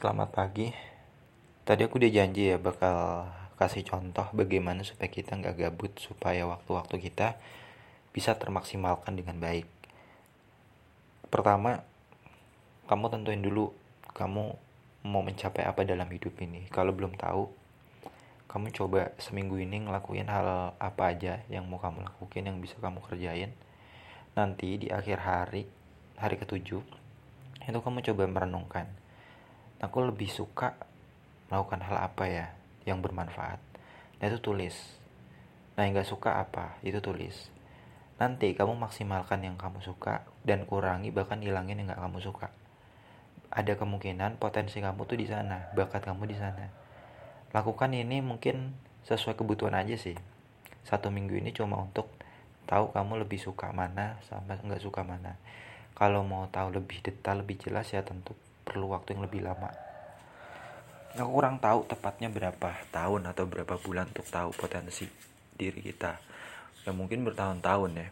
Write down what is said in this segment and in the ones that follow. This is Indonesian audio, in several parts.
Selamat pagi. Tadi aku udah janji ya bakal kasih contoh bagaimana supaya kita nggak gabut, supaya waktu-waktu kita bisa termaksimalkan dengan baik. Pertama, kamu tentuin dulu kamu mau mencapai apa dalam hidup ini. Kalau belum tahu, kamu coba seminggu ini ngelakuin hal apa aja yang mau kamu lakuin, yang bisa kamu kerjain. Nanti di akhir hari, hari ketujuh, itu kamu coba merenungkan. Aku lebih suka melakukan hal apa ya yang bermanfaat. Nah itu tulis. Nah yang gak suka apa, itu tulis. Nanti kamu maksimalkan yang kamu suka dan kurangi bahkan hilangin yang gak kamu suka. Ada kemungkinan potensi kamu tuh di sana, bakat kamu di sana. Lakukan ini mungkin sesuai kebutuhan aja sih. Satu minggu ini cuma untuk tahu kamu lebih suka mana sama nggak suka mana. Kalau mau tahu lebih detail, lebih jelas ya tentu perlu waktu yang lebih lama. Aku kurang tahu tepatnya berapa tahun atau berapa bulan untuk tahu potensi diri kita. Ya mungkin bertahun-tahun ya.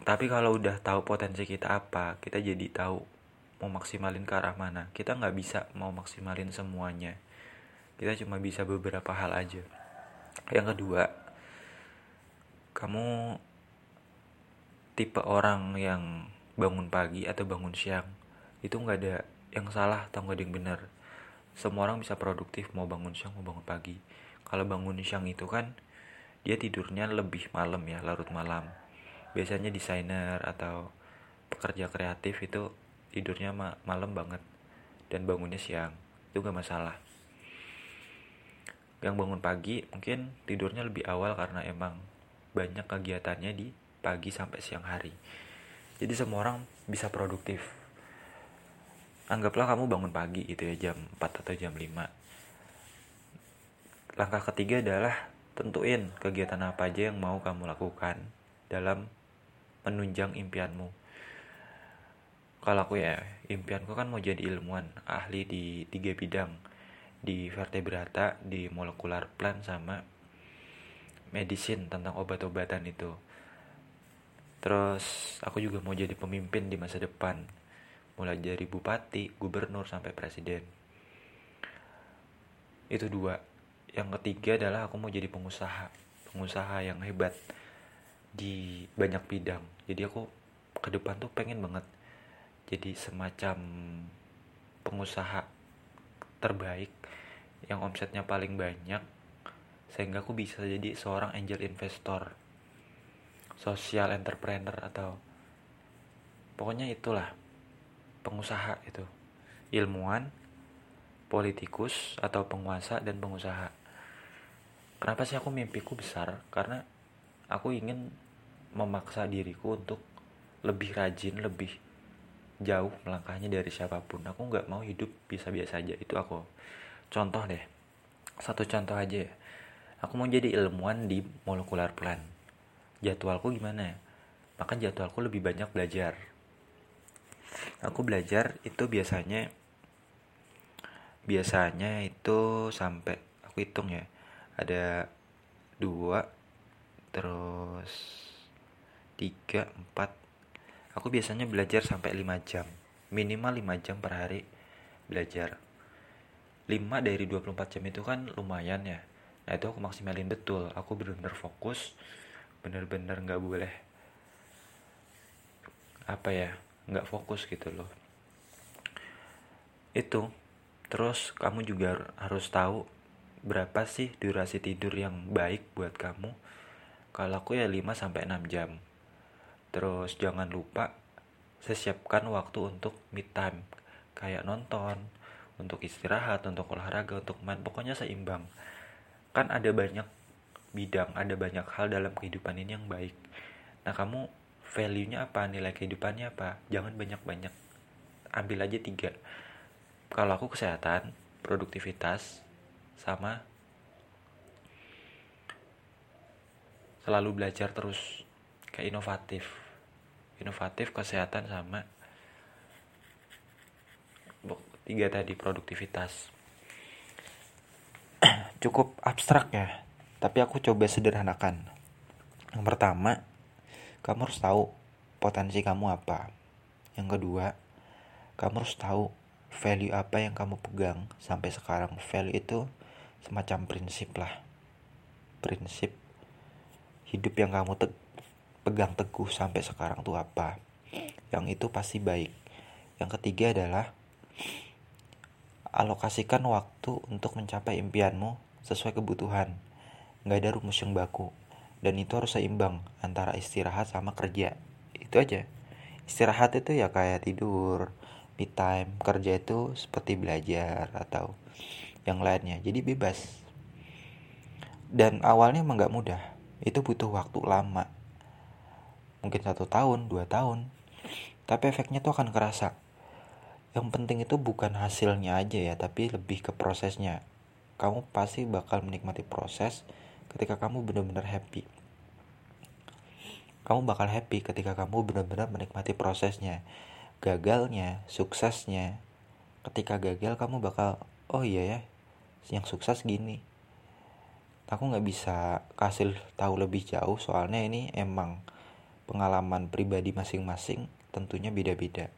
Tapi kalau udah tahu potensi kita apa, kita jadi tahu mau maksimalin ke arah mana. Kita nggak bisa mau maksimalin semuanya. Kita cuma bisa beberapa hal aja. Yang kedua, kamu tipe orang yang bangun pagi atau bangun siang itu nggak ada yang salah atau nggak ada yang benar. Semua orang bisa produktif mau bangun siang mau bangun pagi. Kalau bangun siang itu kan dia tidurnya lebih malam ya larut malam. Biasanya desainer atau pekerja kreatif itu tidurnya ma malam banget dan bangunnya siang. Itu gak masalah. Yang bangun pagi mungkin tidurnya lebih awal karena emang banyak kegiatannya di pagi sampai siang hari. Jadi semua orang bisa produktif. Anggaplah kamu bangun pagi itu ya jam 4 atau jam 5. Langkah ketiga adalah tentuin kegiatan apa aja yang mau kamu lakukan dalam menunjang impianmu. Kalau aku ya, impianku kan mau jadi ilmuwan, ahli di tiga bidang, di vertebrata, di molekular plant sama medicine tentang obat-obatan itu Terus aku juga mau jadi pemimpin di masa depan. Mulai dari bupati, gubernur sampai presiden. Itu dua. Yang ketiga adalah aku mau jadi pengusaha. Pengusaha yang hebat di banyak bidang. Jadi aku ke depan tuh pengen banget jadi semacam pengusaha terbaik yang omsetnya paling banyak sehingga aku bisa jadi seorang angel investor social entrepreneur atau pokoknya itulah pengusaha itu ilmuwan politikus atau penguasa dan pengusaha. Kenapa sih aku mimpiku besar? Karena aku ingin memaksa diriku untuk lebih rajin lebih jauh melangkahnya dari siapa pun. Aku nggak mau hidup biasa-biasa aja. Itu aku. Contoh deh. Satu contoh aja aku mau jadi ilmuwan di molekular plant. Jadwalku gimana ya? Maka jadwalku lebih banyak belajar aku belajar itu biasanya biasanya itu sampai aku hitung ya ada dua terus tiga empat. Aku biasanya belajar sampai lima jam minimal lima jam per hari belajar. 5 dari 24 jam itu kan lumayan ya. Nah itu aku maksimalin betul. Aku benar-benar fokus bener-bener nggak boleh apa ya nggak fokus gitu loh. Itu terus kamu juga harus tahu berapa sih durasi tidur yang baik buat kamu. Kalau aku ya 5 sampai 6 jam. Terus jangan lupa sesiapkan waktu untuk mid time kayak nonton untuk istirahat untuk olahraga untuk main pokoknya seimbang. Kan ada banyak bidang, ada banyak hal dalam kehidupan ini yang baik. Nah, kamu value-nya apa, nilai kehidupannya apa? Jangan banyak-banyak. Ambil aja tiga. Kalau aku kesehatan, produktivitas, sama selalu belajar terus kayak inovatif. Inovatif, kesehatan, sama tiga tadi produktivitas. Cukup abstrak ya, tapi aku coba sederhanakan. Yang pertama, kamu harus tahu potensi kamu apa. Yang kedua, kamu harus tahu value apa yang kamu pegang. Sampai sekarang value itu semacam prinsip lah. Prinsip hidup yang kamu te pegang teguh sampai sekarang tuh apa. Yang itu pasti baik. Yang ketiga adalah alokasikan waktu untuk mencapai impianmu sesuai kebutuhan. Nggak ada rumus yang baku dan itu harus seimbang antara istirahat sama kerja. Itu aja. Istirahat itu ya kayak tidur me time kerja itu seperti belajar atau yang lainnya. Jadi bebas. Dan awalnya emang gak mudah. Itu butuh waktu lama. Mungkin satu tahun dua tahun. Tapi efeknya tuh akan kerasa. Yang penting itu bukan hasilnya aja ya tapi lebih ke prosesnya. Kamu pasti bakal menikmati proses ketika kamu benar-benar happy kamu bakal happy ketika kamu benar-benar menikmati prosesnya gagalnya, suksesnya. Ketika gagal kamu bakal, oh iya ya, yang sukses gini. Aku nggak bisa kasih tahu lebih jauh soalnya ini emang pengalaman pribadi masing-masing tentunya beda-beda.